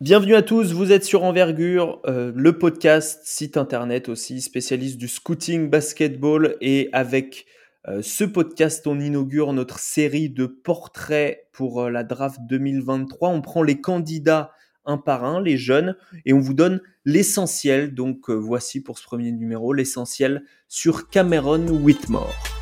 Bienvenue à tous, vous êtes sur Envergure, euh, le podcast, site internet aussi, spécialiste du scouting basketball. Et avec euh, ce podcast, on inaugure notre série de portraits pour euh, la draft 2023. On prend les candidats un par un, les jeunes, et on vous donne l'essentiel. Donc voici pour ce premier numéro l'essentiel sur Cameron Whitmore.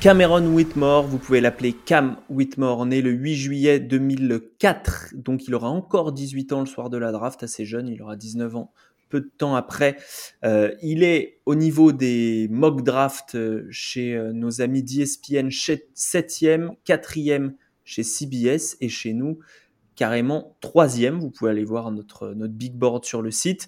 Cameron Whitmore, vous pouvez l'appeler Cam Whitmore, né le 8 juillet 2004, donc il aura encore 18 ans le soir de la draft, assez jeune, il aura 19 ans peu de temps après. Euh, il est au niveau des mock drafts euh, chez euh, nos amis d'ESPN 7e, 4e chez CBS et chez nous carrément 3e. Vous pouvez aller voir notre, notre big board sur le site.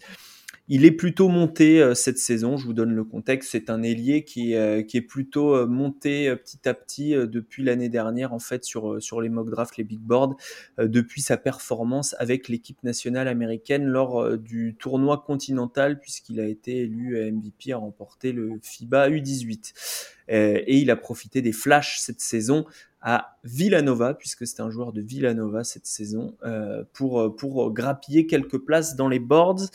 Il est plutôt monté euh, cette saison, je vous donne le contexte, c'est un ailier qui, euh, qui est plutôt euh, monté petit à petit depuis l'année dernière en fait sur, sur les mock drafts, les big boards, depuis sa performance avec l'équipe nationale américaine lors du tournoi continental puisqu'il a été élu MVP à remporter le FIBA U18. Et il a profité des flashs cette saison à Villanova, puisque c'est un joueur de Villanova cette saison, pour, pour grappiller quelques places dans les boards.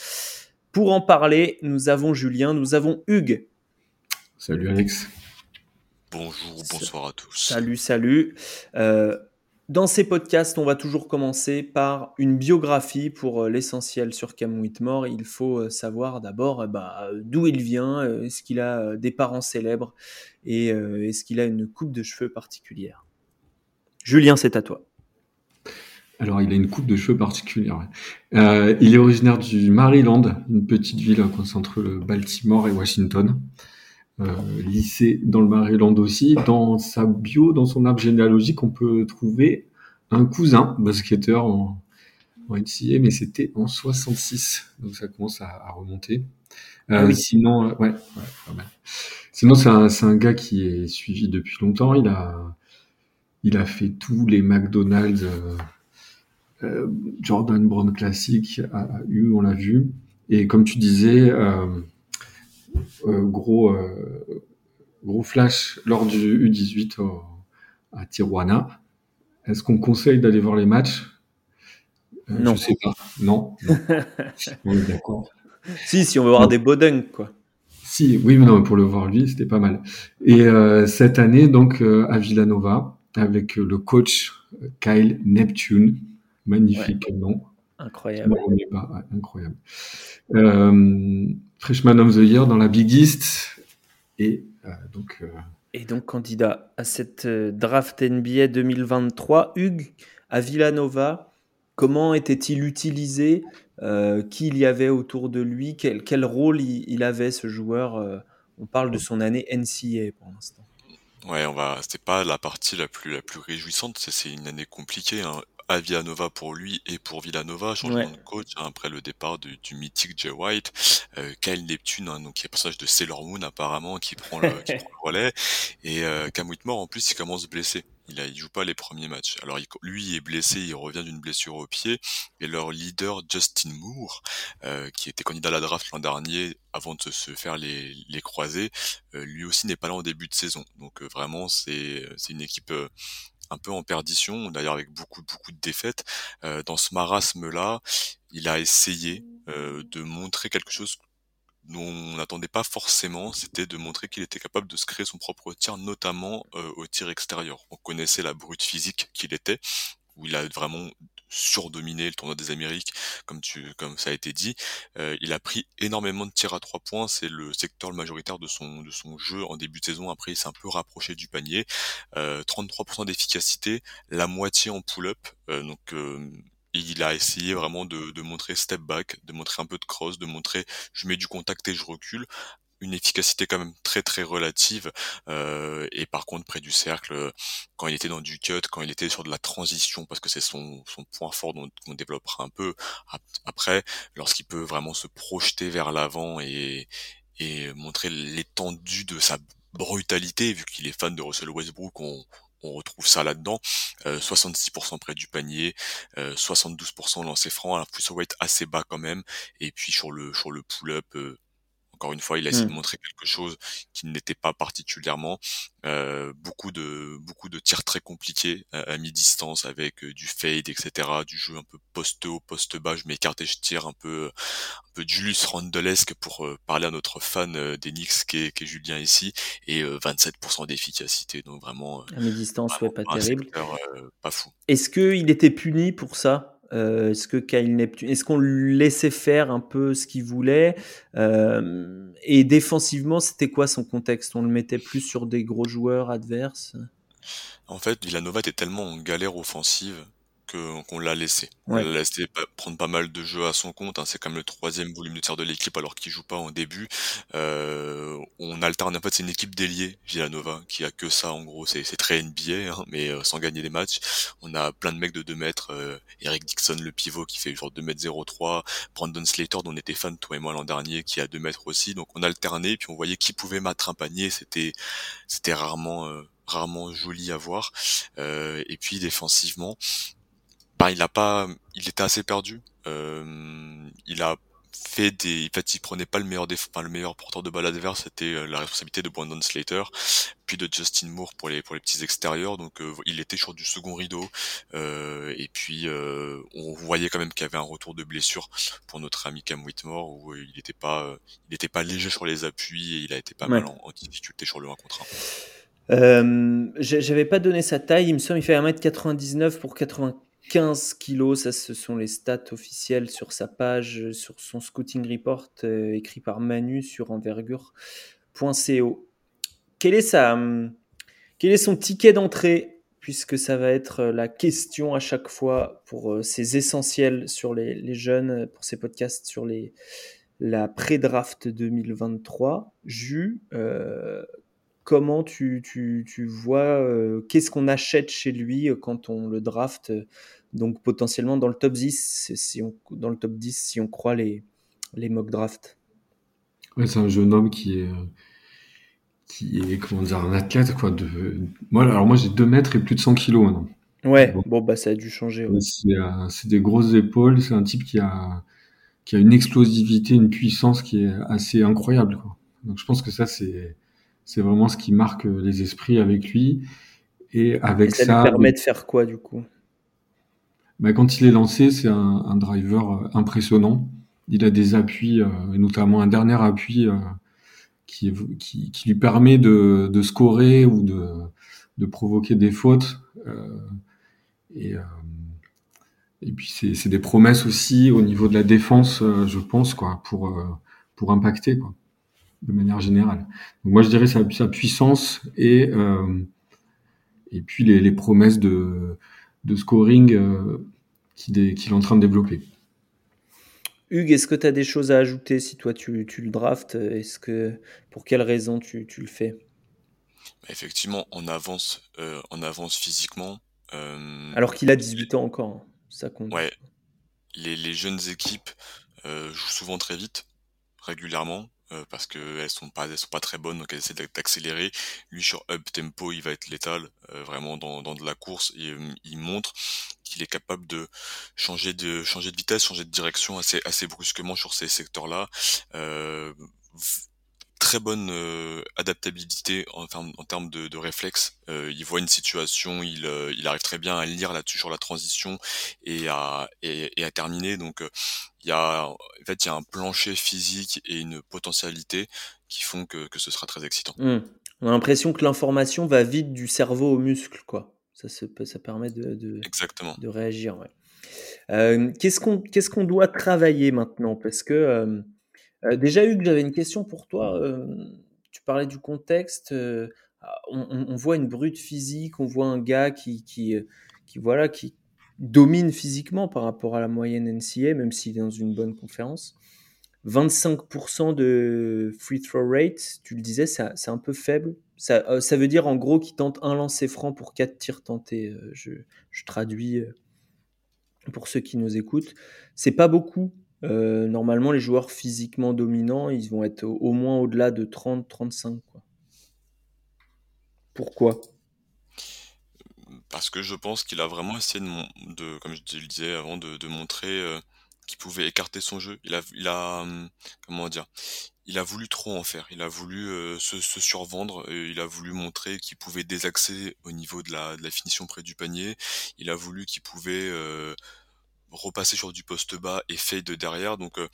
Pour en parler, nous avons Julien, nous avons Hugues. Salut Alex. Bonjour, bonsoir à tous. Salut, salut. Euh, dans ces podcasts, on va toujours commencer par une biographie pour euh, l'essentiel sur Cam Whitmore. Il faut euh, savoir d'abord bah, d'où il vient, est-ce qu'il a des parents célèbres et est-ce qu'il a une coupe de cheveux particulière? Julien, c'est à toi. Alors, il a une coupe de cheveux particulière. Euh, il est originaire du Maryland, une petite ville coincée entre le Baltimore et Washington. Euh, lycée dans le Maryland aussi. Dans sa bio, dans son arbre généalogique, on peut trouver un cousin basketteur en, en NCA, mais c'était en 66, donc ça commence à, à remonter. Euh, ah oui. Sinon, ouais, ouais, pas mal. Sinon, c'est un, un, gars qui est suivi depuis longtemps. Il a, il a fait tous les McDonald's euh, euh, Jordan Brown classique a, eu, on l'a vu. Et comme tu disais, euh, euh, gros, gros flash lors du U18 à Tijuana. Est-ce qu'on conseille d'aller voir les matchs? Non. Je sais pas. Non. non. d'accord. Si, si on veut voir des beaux quoi. Si, oui, mais non, pour le voir lui, c'était pas mal. Et euh, cette année, donc, euh, à Villanova, avec le coach Kyle Neptune, Magnifique nom. Incroyable. incroyable. Euh, Freshman of the Year dans la Big East. Et euh, donc. Euh, et donc candidat à cette draft NBA 2023. Hugues, à Villanova, comment était-il utilisé Qui il y avait autour de lui quel, quel, rôle il, avait ce joueur On parle de son année NCA pour l'instant. Ouais, on va. C'était pas la partie la plus la plus réjouissante. C'est une année compliquée. Hein à Villanova pour lui et pour Villanova, changement de coach hein, après le départ du, du mythique Jay White, euh, Kyle Neptune, hein, donc qui est personnage de Sailor Moon apparemment, qui prend le, qui prend le relais, et euh, Cam Whitmore en plus il commence blessé. Il, a, il joue pas les premiers matchs. Alors il, lui est blessé, il revient d'une blessure au pied. Et leur leader Justin Moore, euh, qui était candidat à la draft l'an dernier avant de se faire les, les croisés, euh, lui aussi n'est pas là en début de saison. Donc euh, vraiment c'est c'est une équipe euh, un peu en perdition, d'ailleurs avec beaucoup beaucoup de défaites. Euh, dans ce marasme-là, il a essayé euh, de montrer quelque chose dont on n'attendait pas forcément, c'était de montrer qu'il était capable de se créer son propre tir, notamment euh, au tir extérieur. On connaissait la brute physique qu'il était, où il a vraiment surdominé le tournoi des Amériques, comme tu, comme ça a été dit. Euh, il a pris énormément de tirs à trois points, c'est le secteur majoritaire de son de son jeu en début de saison. Après, il s'est un peu rapproché du panier. Euh, 33% d'efficacité, la moitié en pull-up. Euh, donc euh, il a essayé vraiment de, de, montrer step back, de montrer un peu de cross, de montrer je mets du contact et je recule une efficacité quand même très très relative euh, et par contre près du cercle quand il était dans du cut quand il était sur de la transition parce que c'est son, son point fort dont on développera un peu après lorsqu'il peut vraiment se projeter vers l'avant et, et montrer l'étendue de sa brutalité vu qu'il est fan de Russell Westbrook on, on retrouve ça là-dedans. Euh, 66% près du panier, euh, 72% lancé franc, un plus rate assez bas quand même. Et puis sur le sur le pull-up, euh, encore une fois, il a essayé de mmh. montrer quelque chose qui n'était pas particulièrement. Euh, beaucoup de beaucoup de tirs très compliqués à, mi-distance avec euh, du fade, etc. Du jeu un peu poste haut, poste bas. Je m'écarte et je tire un peu un peu Julius Randlesque pour euh, parler à notre fan euh, des Knicks qui est, qui est Julien ici et 27% d'efficacité. Donc vraiment à mi-distance, ouais, pas terrible, pas fou. Est-ce qu'il était puni pour ça? Euh, est-ce qu'on laissait faire un peu ce qu'il voulait euh, Et défensivement, c'était quoi son contexte? On le mettait plus sur des gros joueurs adverses? En fait, Villanova était tellement en galère offensive qu'on l'a laissé. On l'a laissé prendre pas mal de jeux à son compte. Hein. C'est comme le troisième volume de tir de l'équipe alors qu'il joue pas en début. Euh, on alterne. En fait, c'est une équipe déliée, Villanova, qui a que ça en gros. C'est très NBA, hein, mais euh, sans gagner des matchs. On a plein de mecs de 2 mètres. Euh, Eric Dixon, le pivot, qui fait genre 2 mètres 03. Brandon Slater, dont on était fan toi et moi l'an dernier, qui a 2 mètres aussi. Donc on alternait, puis on voyait qui pouvait mettre un panier. C'était c'était rarement rarement joli à voir. et puis défensivement, bah, il a pas, il était assez perdu. Euh, il a fait des, en fait, il prenait pas le meilleur déf... enfin, le meilleur porteur de balle adverse, c'était euh, la responsabilité de Brandon Slater, puis de Justin Moore pour les pour les petits extérieurs. Donc euh, il était sur du second rideau. Euh, et puis euh, on voyait quand même qu'il y avait un retour de blessure pour notre ami Cam Whitmore où il était pas il était pas léger sur les appuis et il a été pas mal en, en, difficulté sur le 1 contre 1. Euh, J'avais pas donné sa taille, il me semble, il fait 1m99 pour 80 15 kilos, ça ce sont les stats officielles sur sa page, sur son scouting report euh, écrit par Manu sur envergure.co. Quel est, sa, quel est son ticket d'entrée Puisque ça va être la question à chaque fois pour euh, ces essentiels sur les, jeunes, pour ces podcasts sur les, la pré-draft 2023. Jus, euh, comment tu, tu, tu vois, euh, qu'est-ce qu'on achète chez lui euh, quand on le draft, euh, donc potentiellement dans le top 10, si on, dans le top 10, si on croit les, les mock drafts? Ouais, C'est un jeune homme qui est, qui est comment dire, un athlète. Quoi, de... moi, alors moi j'ai 2 mètres et plus de 100 kilos maintenant. Ouais, bon, bah ça a dû changer. C'est des grosses épaules, c'est un type qui a, qui a une explosivité, une puissance qui est assez incroyable. Quoi. Donc je pense que ça c'est c'est vraiment ce qui marque les esprits avec lui. Et avec ça. Ça lui permet de faire quoi du coup? Bah, Quand il est lancé, c'est un, un, driver impressionnant. Il a des appuis, euh, notamment un dernier appui euh, qui, qui, qui, lui permet de, de scorer ou de, de provoquer des fautes. Euh, et, euh, et puis c'est des promesses aussi au niveau de la défense, euh, je pense, quoi, pour, euh, pour impacter. Quoi de manière générale. Donc moi, je dirais sa, sa puissance et, euh, et puis les, les, promesses de, de scoring euh, qu'il est en train de développer. Hugues, est-ce que tu as des choses à ajouter si toi tu, tu le drafts Est-ce que pour quelles raisons tu, tu le fais? Bah, Effectivement, on avance, euh, on avance physiquement. Euh, Alors qu'il a 18 ans encore, hein. ça compte. Ouais. Les, les jeunes équipes euh, jouent souvent très vite, régulièrement. Euh, parce qu'elles sont pas elles sont pas très bonnes donc elles essaient d'accélérer. Lui sur up tempo il va être létal euh, vraiment dans, dans de la course et euh, il montre qu'il est capable de changer de changer de vitesse changer de direction assez assez brusquement sur ces secteurs là très bonne euh, adaptabilité en termes, en termes de, de réflexe. Euh, il voit une situation, il, euh, il arrive très bien à lire là-dessus sur la transition et à, et, et à terminer. Donc il y a en fait il y a un plancher physique et une potentialité qui font que, que ce sera très excitant. Mmh. On a l'impression que l'information va vite du cerveau au muscle, quoi. Ça, se, ça permet de, de, Exactement. de réagir. Ouais. Qu'est-ce qu'on qu'est-ce qu'on doit travailler maintenant? Parce que euh, euh, déjà, Hugues, j'avais une question pour toi. Euh, tu parlais du contexte. Euh, on, on, voit une brute physique, on voit un gars qui, qui, qui, voilà, qui domine physiquement par rapport à la moyenne NCA, même s'il est dans une bonne conférence. 25% de free throw rate, tu le disais, c'est un peu faible. Ça, veut dire en gros qu'il tente un lancer franc pour 4 tirs tentés. Je, je traduis pour ceux qui nous écoutent. C'est pas beaucoup euh, normalement, les joueurs physiquement dominants, ils vont être au, moins au-delà de 30-35. Pourquoi? Parce que je pense qu'il a vraiment essayé de, de comme je le disais avant, de, montrer euh, qui pouvait écarter son jeu. Il a, hum, comment dire, il a voulu trop en faire. Il a voulu euh, se, survendre. il a voulu montrer qu'il pouvait désaxer au niveau de la, finition près du panier. Il a voulu qu'il pouvait euh, repasser sur du poste bas et fade de derrière. Donc euh,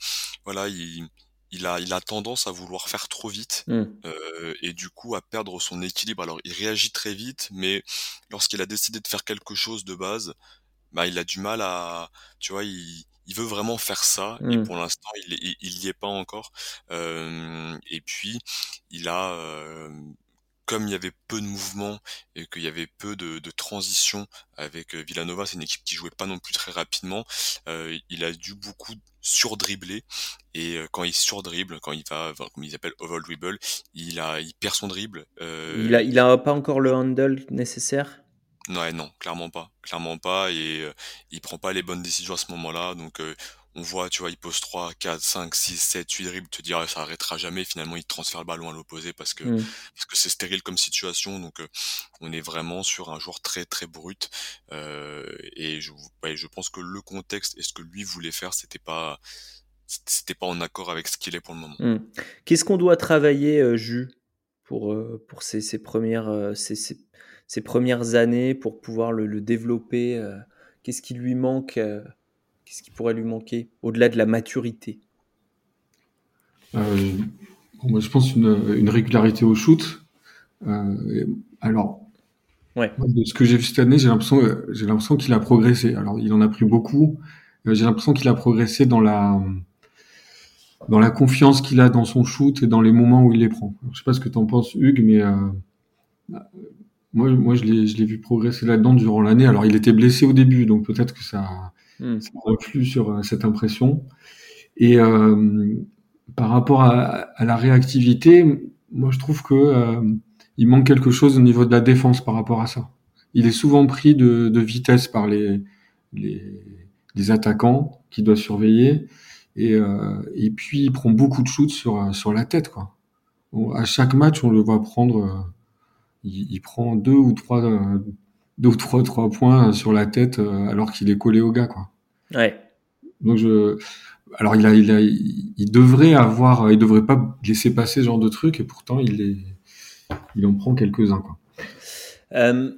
voilà, il, il a, il a tendance à vouloir faire trop vite mmh. euh, et du coup à perdre son équilibre. Alors il réagit très vite, mais lorsqu'il a décidé de faire quelque chose de base, bah il a du mal à, tu vois, il, il veut vraiment faire ça et mmh. pour l'instant il, il, y est pas encore. Euh, et puis il a, euh, comme il y avait peu de mouvements et qu'il y avait peu de, de transition avec euh, Villanova, c'est une équipe qui jouait pas non plus très rapidement. Euh, il a dû beaucoup surdribbler et euh, quand il surdribble, quand il va, comme ils appellent over dribble, il a, il perd son dribble. Euh... Il a, il a pas encore le handle nécessaire? Ouais, non, clairement pas, clairement pas, et euh, il prend pas les bonnes décisions à ce moment-là. Donc, on voit, tu vois, il pose 3, 4, 5, 6, 7, 8 dribbles, te dire ah, ça arrêtera jamais. Finalement, il transfère le ballon à l'opposé parce que mmh. parce que c'est stérile comme situation. Donc, euh, on est vraiment sur un joueur très très brut. et je, ouais, je pense que le contexte et ce que lui voulait faire, c'était pas c'était pas en accord avec ce qu'il est pour le moment. Mmh. Qu'est-ce qu'on doit travailler, Jus, pour pour ces, ces premières ces, ces ses premières années pour pouvoir le, développer euh, Qu'est-ce qui lui manque euh, Qu'est-ce qui pourrait lui manquer au-delà de la maturité euh, moi, Je pense une, une régularité au shoot. alors, ouais. de ce que j'ai vu cette année, j'ai l'impression, j'ai l'impression qu'il a progressé. Alors, il en a pris beaucoup. J'ai l'impression qu'il a progressé dans la dans la confiance qu'il a dans son shoot et dans les moments où il les prend. Je sais pas ce que tu en penses, Hugues, mais moi, moi je l'ai vu progresser là-dedans durant l'année. Alors, il était blessé au début, donc peut-être que ça, mmh. ça influe sur euh, cette impression. Et euh, par rapport à, la réactivité, moi, je trouve que euh, il manque quelque chose au niveau de la défense par rapport à ça. Il est souvent pris de, vitesse par les, les, attaquants qui doivent surveiller. Et, euh, et puis, il prend beaucoup de shoots sur, sur la tête. Quoi. à chaque match, on le voit prendre il, prend deux ou trois deux ou trois trois points sur la tête euh, alors qu'il est collé au gars quoi. Ouais. Donc je alors il a, il a il devrait avoir il devrait pas laisser passer ce genre de truc et pourtant il est il en prend quelques-uns quoi. Euh,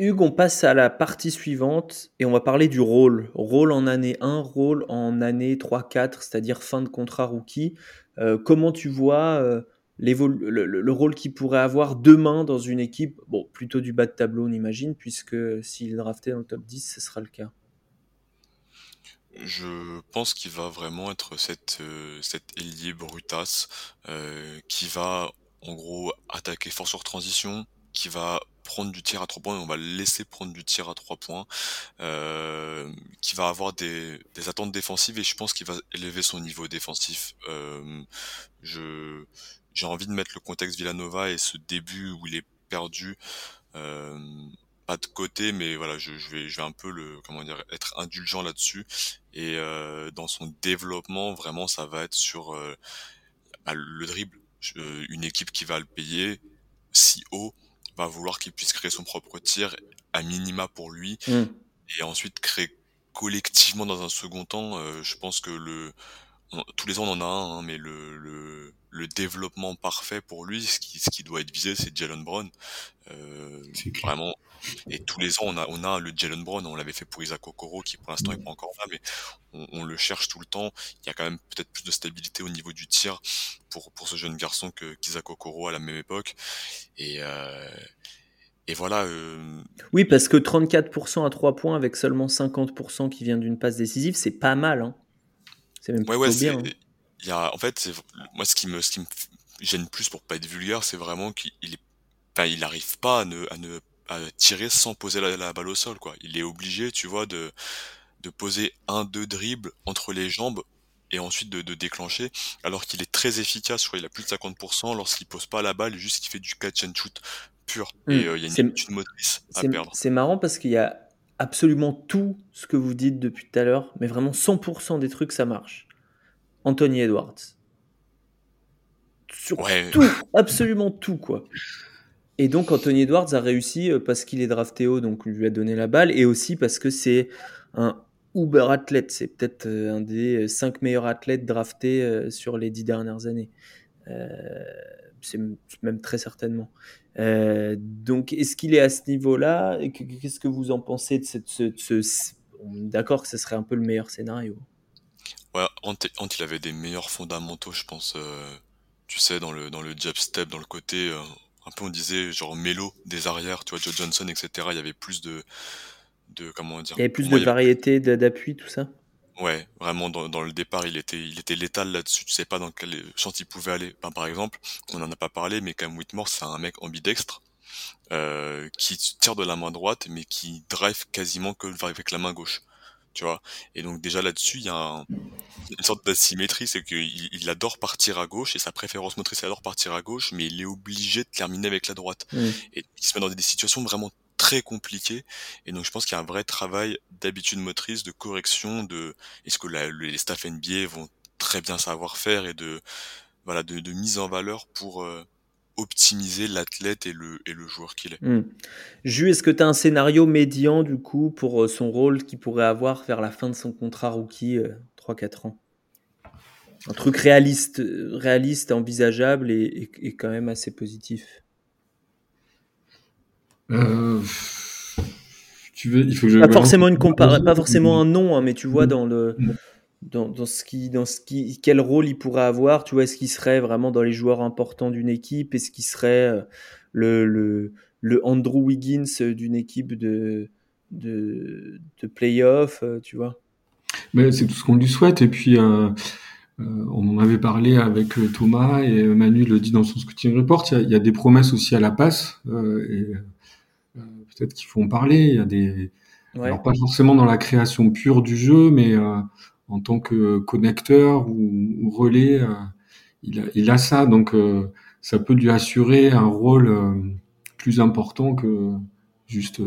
Hugues, on passe à la partie suivante et on va parler du rôle. Rôle en année 1, rôle en année 3-4, c'est-à-dire fin de contrat rookie. Euh, comment tu vois euh, le, le, rôle qu'il pourrait avoir demain dans une équipe, bon, plutôt du bas de tableau, on imagine, puisque s'il est drafté dans le top 10, ce sera le cas. Je pense qu'il va vraiment être cette, euh, cette ailier brutasse euh, qui va en gros attaquer fort sur transition, qui va prendre du tir à trois points et on va le laisser prendre du tir à trois points, euh, qui va avoir des, des, attentes défensives et je pense qu'il va élever son niveau défensif. Euh, je j'ai envie de mettre le contexte Villanova et ce début où il est perdu euh, pas de côté mais voilà je, je, vais je vais un peu le comment dire être indulgent là-dessus et euh, dans son développement vraiment ça va être sur euh, bah, le dribble une équipe qui va le payer si haut va vouloir qu'il puisse créer son propre tir à minima pour lui mmh. et ensuite créer collectivement dans un second temps je pense que le tous les ans on en a un, hein, mais le, le, le, développement parfait pour lui, ce qui, ce qui doit être visé, c'est Jalen Brown. Euh, vraiment. Et tous les ans on a, on a le Jalen Brown. On l'avait fait pour Isaac Okoro, qui pour l'instant est pas encore là, mais on, on, le cherche tout le temps. Il y a quand même peut-être plus de stabilité au niveau du tir pour pour ce jeune garçon que qu'Isaac Okoro à la même époque. Et euh, et voilà. Euh... Oui, parce que 34% à 3 points avec seulement 50% qui vient d'une passe décisive, c'est pas mal. Hein. C'est même ouais, bien. Hein. Y a, en fait, moi, ce qui me, ce qui me gêne plus pour pas être vulgaire, c'est vraiment qu'il est, il arrive pas à ne, à ne, à tirer sans poser la, balle au sol, quoi. Il est obligé, tu vois, de, de poser un, deux dribbles entre les jambes et ensuite de, de déclencher, alors qu'il est très efficace, je crois, il a plus de 50% lorsqu'il pose pas la balle, juste qu'il fait du catch and shoot pur. Et mmh. euh, il y a une, une motrice à perdre. C'est marrant parce qu'il y a absolument tout ce que vous dites depuis tout à l'heure, mais vraiment 100% des trucs, ça marche. Anthony Edwards. Sur tout, absolument tout, quoi. Et donc Anthony Edwards a réussi euh, parce qu'il est drafté haut, donc on lui a donné la balle, et aussi parce que c'est un uber athlète. C'est peut-être un des cinq meilleurs athlètes draftés sur les dix dernières années. c'est même très certainement. donc, est-ce qu'il est à ce niveau-là? Qu'est-ce que vous en pensez de ce, D'accord que ce serait un peu le meilleur scénario. Ouais, Ant, avait des meilleurs fondamentaux, je pense. tu sais, dans le, dans le jab step, dans le côté un peu on disait genre mélo des arrières, tu vois, Joe Johnson, etc. Il y avait plus de, de comment dire. Il y avait plus de variété d'appui, tout ça? Ouais, vraiment dans, dans, le départ, il était, il était létal là-dessus. Tu sais pas dans quel champ il pouvait aller. par exemple, on en a pas parlé, mais Cam Whitmore, c'est un mec ambidextre euh, qui tire de la main droite, mais qui drive quasiment que avec la main gauche. Tu vois. Et donc déjà là-dessus, il y a une sorte d'asymétrie, c'est qu'il il adore partir à gauche et sa préférence motrice, il adore partir à gauche, mais il est obligé de terminer avec la droite. Et il se met dans des situations vraiment très compliquées. Et donc je pense qu'il y a un vrai travail d'habitude motrice, de correction, de est-ce que les staff NBA vont très bien savoir faire et de voilà de, de mise en valeur pour euh, optimiser l'athlète et le, et le joueur qu'il est. Hmm. Jus, est-ce que tu as un scénario médian du coup pour euh, son rôle qu'il pourrait avoir vers la fin de son contrat rookie 3-4 euh, ans? Un truc réaliste, réaliste envisageable et, quand même assez positif. Euh, tu veux, il faut que pas forcément une comparaison, pas forcément un nom, hein, mais tu vois dans le hmm dans, dans, ce qui, dans ce qui, quel rôle il pourrait avoir, tu vois, est-ce qu'il serait vraiment dans les joueurs importants d'une équipe, est-ce qu'il serait euh, le, le, le Andrew Wiggins d'une équipe de, de, de playoff, euh, tu vois? Mais c'est tout ce qu'on lui souhaite, et puis euh, on en avait parlé avec Thomas, et Manu le dit dans son scouting report, il y a, il y a des promesses aussi à la passe, et peut-être qu'il faut en parler, il y a des... Alors pas forcément dans la création pure du jeu, mais en tant que connecteur ou, relais, euh, il, a, il, a, ça, donc euh, ça peut lui assurer un rôle euh, plus important que juste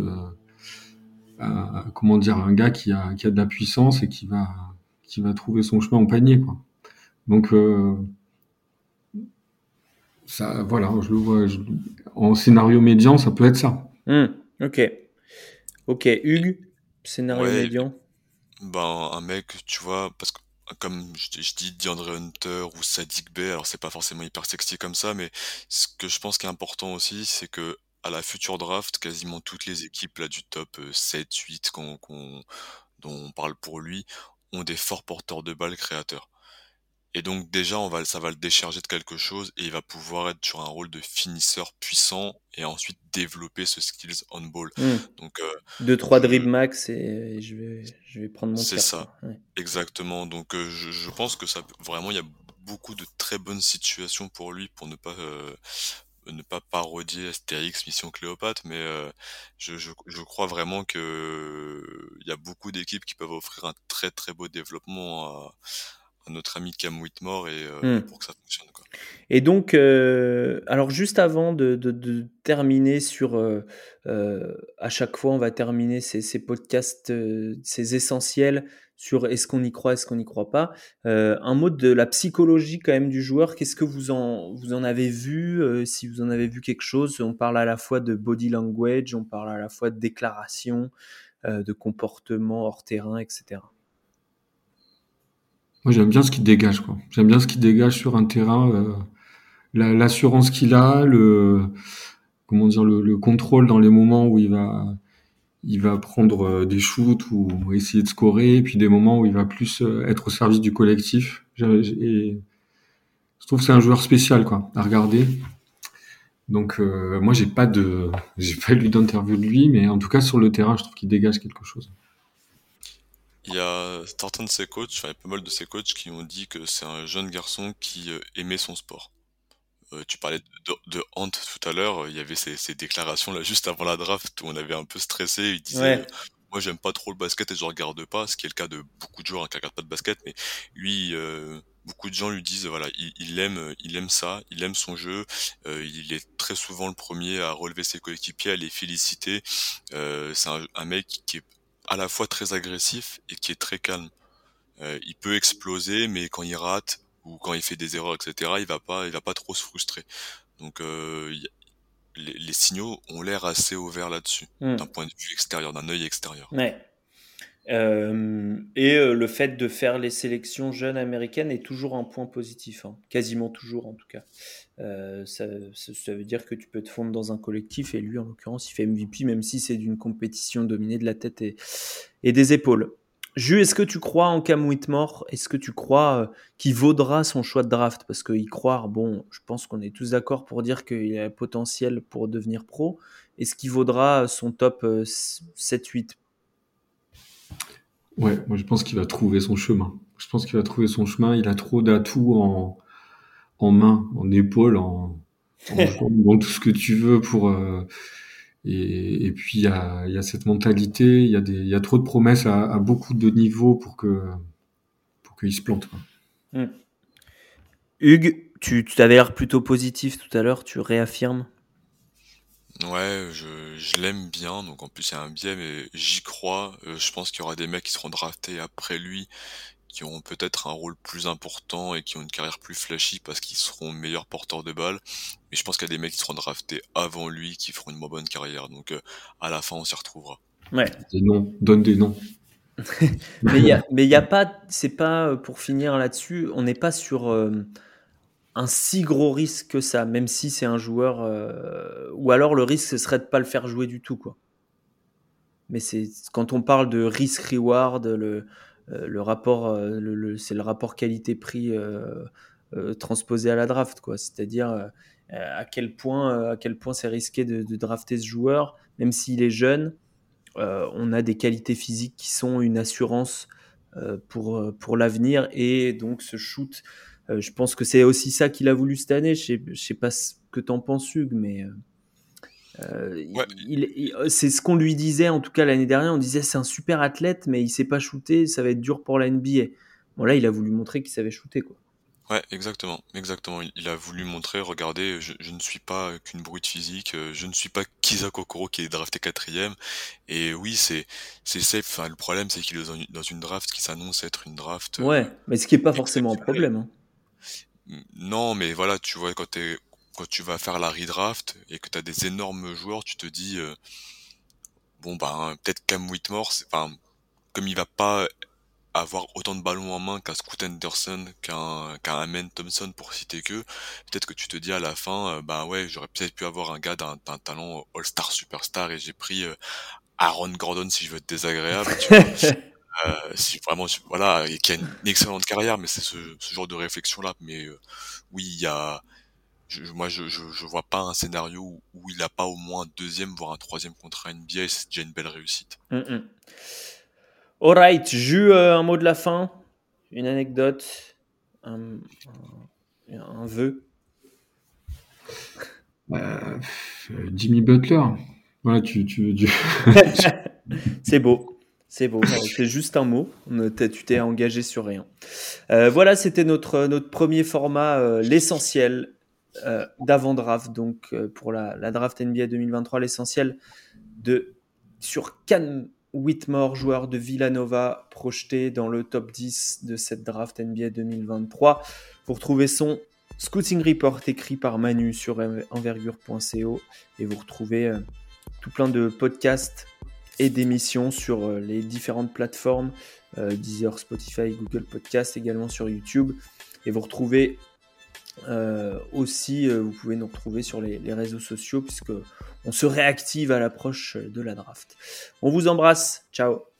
comment dire un gars qui a, qui a de la puissance et qui va qui va trouver son chemin en panier quoi. Donc ça voilà, je le vois en scénario médian, ça peut être ça. Hmm, ok. Ok, Hugues, scénario médian. Ben, un mec, tu vois, parce que comme je, dis DeAndre Hunter ou Sadiq Bey, alors c'est pas forcément hyper sexy comme ça, mais ce que je pense qui est important aussi, c'est que à la future draft, quasiment toutes les équipes là du top 7, euh, 8 qu'on, dont on parle pour lui, ont des forts porteurs de balles créateurs. Et donc déjà, on va, ça va le décharger de quelque chose et il va pouvoir être sur un rôle de finisseur puissant et ensuite développer ce skills on ball. Hmm. Donc euh, deux trois dribbles max et je vais je vais prendre mon. C'est ça, exactement. Donc euh, je, je, pense que ça vraiment il y a beaucoup de très bonnes situations pour lui pour ne pas euh, ne pas parodier Astérix Mission Cléopâtre, mais euh, je, je, je, crois vraiment que il y a beaucoup d'équipes qui peuvent offrir un très très beau développement à, notre ami Cam Whitmore et euh, hmm. pour que ça fonctionne. Quoi. Et donc, euh, alors juste avant de, de, de terminer sur, euh, à chaque fois, on va terminer ces, ces podcasts, ces essentiels sur est-ce qu'on y croit, est-ce qu'on n'y croit pas. un mot de la psychologie quand même du joueur. Qu'est-ce que vous en, vous en avez vu Si vous en avez vu quelque chose, on parle à la fois de body language, on parle à la fois de déclaration, de comportement hors terrain, etc. Moi, j'aime bien ce qu'il dégage, quoi. J'aime bien ce qu'il dégage sur un terrain, euh, l'assurance qu'il a, le comment dire, le, contrôle dans les moments où il va, il va prendre euh, des shoots ou essayer de scorer, et puis des moments où il va plus euh, être au service du collectif. Je trouve que c'est un joueur spécial, quoi, à regarder. Donc, moi, j'ai pas de, j'ai pas lu d'interview de lui, mais en tout cas sur le terrain, je trouve qu'il dégage quelque chose. Il y a certains de ses coachs, enfin, il y a pas mal de ses coachs qui ont dit que c'est un jeune garçon qui euh, aimait son sport. Euh, tu parlais de, de, Hunt tout à l'heure, il y avait ces, ces, déclarations là juste avant la draft où on avait un peu stressé. Il disait Moi, j'aime pas trop le basket et je regarde pas, ce qui est le cas de beaucoup de joueurs hein, qui regardent pas de basket, mais lui, euh, beaucoup de gens lui disent voilà, il, il, aime, il aime ça, il aime son jeu, euh, il est très souvent le premier à relever ses coéquipiers, à les féliciter. Euh, c'est un, un, mec qui est à la fois très agressif et qui est très calme. Euh, il peut exploser, mais quand il rate ou quand il fait des erreurs, etc., il va pas, il va pas trop se frustrer. Donc euh, les, les, signaux ont l'air assez ouverts là-dessus, hmm. d'un point de vue extérieur, d'un œil extérieur. Ouais. Euh, et euh, le fait de faire les sélections jeunes américaines est toujours un point positif, hein. quasiment toujours en tout cas. Euh, ça, veut dire que tu peux te fondre dans un collectif et lui en l'occurrence il fait MVP même si c'est d'une compétition dominée de la tête et, des épaules. Jus, est-ce que tu crois en Cam Whitmore? Est-ce que tu crois qu'il vaudra son choix de draft? Parce y croire, bon, je pense qu'on est tous d'accord pour dire qu'il a un potentiel pour devenir pro. Est-ce qu'il vaudra son top 7-8 Ouais, moi je pense qu'il va trouver son chemin. Je pense qu'il va trouver son chemin. Il a trop d'atouts en, en main, en épaule, en, en, tout ce que tu veux pour. Euh, et, et, puis il y a, y a, cette mentalité, il y, a des, y a trop de promesses à, à, beaucoup de niveaux pour que pour qu'il se plante. Hmm. Hugues, tu, tu avais l'air plutôt positif tout à l'heure, tu réaffirmes Ouais, je, je l'aime bien, donc en plus il y a un biais, mais j'y crois. Euh, je pense qu'il y aura des mecs qui seront draftés après lui, qui auront peut-être un rôle plus important et qui ont une carrière plus flashy parce qu'ils seront meilleurs porteurs de balles. Mais je pense qu'il y a des mecs qui seront draftés avant lui qui feront une moins bonne carrière. Donc euh, à la fin, on s'y retrouvera. Ouais. Des noms, donne des noms. mais il y a, mais il y a pas, c'est pas euh, pour finir là-dessus, on n'est pas sur un si gros risque que ça, même si c'est un joueur. Euh, ou alors le risque, ce serait de pas le faire jouer du tout, quoi. Mais c'est quand on parle de risk-reward, le, euh, le rapport, euh, le, c'est le rapport qualité-prix transposé à la draft, quoi. C'est-à-dire à quel point, à quel point c'est risqué de, de, drafter ce joueur, même s'il est jeune. on a des qualités physiques qui sont une assurance pour, pour l'avenir et donc ce shoot euh, je pense que c'est aussi ça qu'il a voulu cette année. Je sais, sais pas ce que t'en penses, Hugues, mais euh, euh, c'est ce qu'on lui disait, en tout cas l'année dernière. On disait c'est un super athlète, mais il sait pas shooter, ça va être dur pour la NBA. Bon, là, il a voulu montrer qu'il savait shooter, quoi. Ouais, exactement, exactement. Il a voulu montrer, regardez, je, ne suis pas qu'une brute physique, je ne suis pas Kiza Kokoro qui est drafté quatrième. Et oui, c'est c'est safe. Enfin, le problème, c'est qu'il est dans une, draft qui s'annonce être une draft. Ouais, mais ce qui est pas forcément un problème. Hein. Non, mais voilà, tu vois, quand, quand tu vas faire la redraft et que tu as des énormes joueurs, tu te dis, euh, bon, ben, peut-être Cam Whitmore, enfin, comme il va pas avoir autant de ballons en main qu'un Scoot Anderson, qu'un qu'un Amen Thompson pour citer que, peut-être que tu te dis à la fin, euh, bah ouais, j'aurais peut-être pu avoir un gars d'un talent All-Star Superstar et j'ai pris euh, Aaron Gordon si je veux être désagréable. Tu vois. Euh, si vraiment, voilà, et qui a une excellente carrière, mais c'est ce, ce, genre de réflexion-là. Mais euh, oui, il y a, je, moi, je, je, je, vois pas un scénario où, il n'a pas au moins un deuxième, voire un troisième contrat NBA, c'est déjà une belle réussite. Mm -hmm. Alright, Jus, euh, un mot de la fin, une anecdote, un, un, un vœu? Euh, Jimmy Butler. Voilà, tu, tu, tu... c'est beau. C'est beau, c'est juste un mot. Tu t'es engagé sur rien. Euh, voilà, c'était notre, notre premier format, euh, l'essentiel euh, d'avant-draft. Donc, pour la, la, draft NBA 2023, l'essentiel de sur Can Whitmore, joueur de Villanova, projeté dans le top 10 de cette draft NBA 2023. Vous retrouvez son scouting report écrit par Manu sur envergure.co et vous retrouvez tout plein de podcasts et d'émissions sur euh, les différentes plateformes, euh, Deezer, Spotify, Google Podcast, également sur YouTube. Et vous retrouvez euh, aussi, vous pouvez nous retrouver sur les, les, réseaux sociaux puisque on se réactive à l'approche de la draft. On vous embrasse, ciao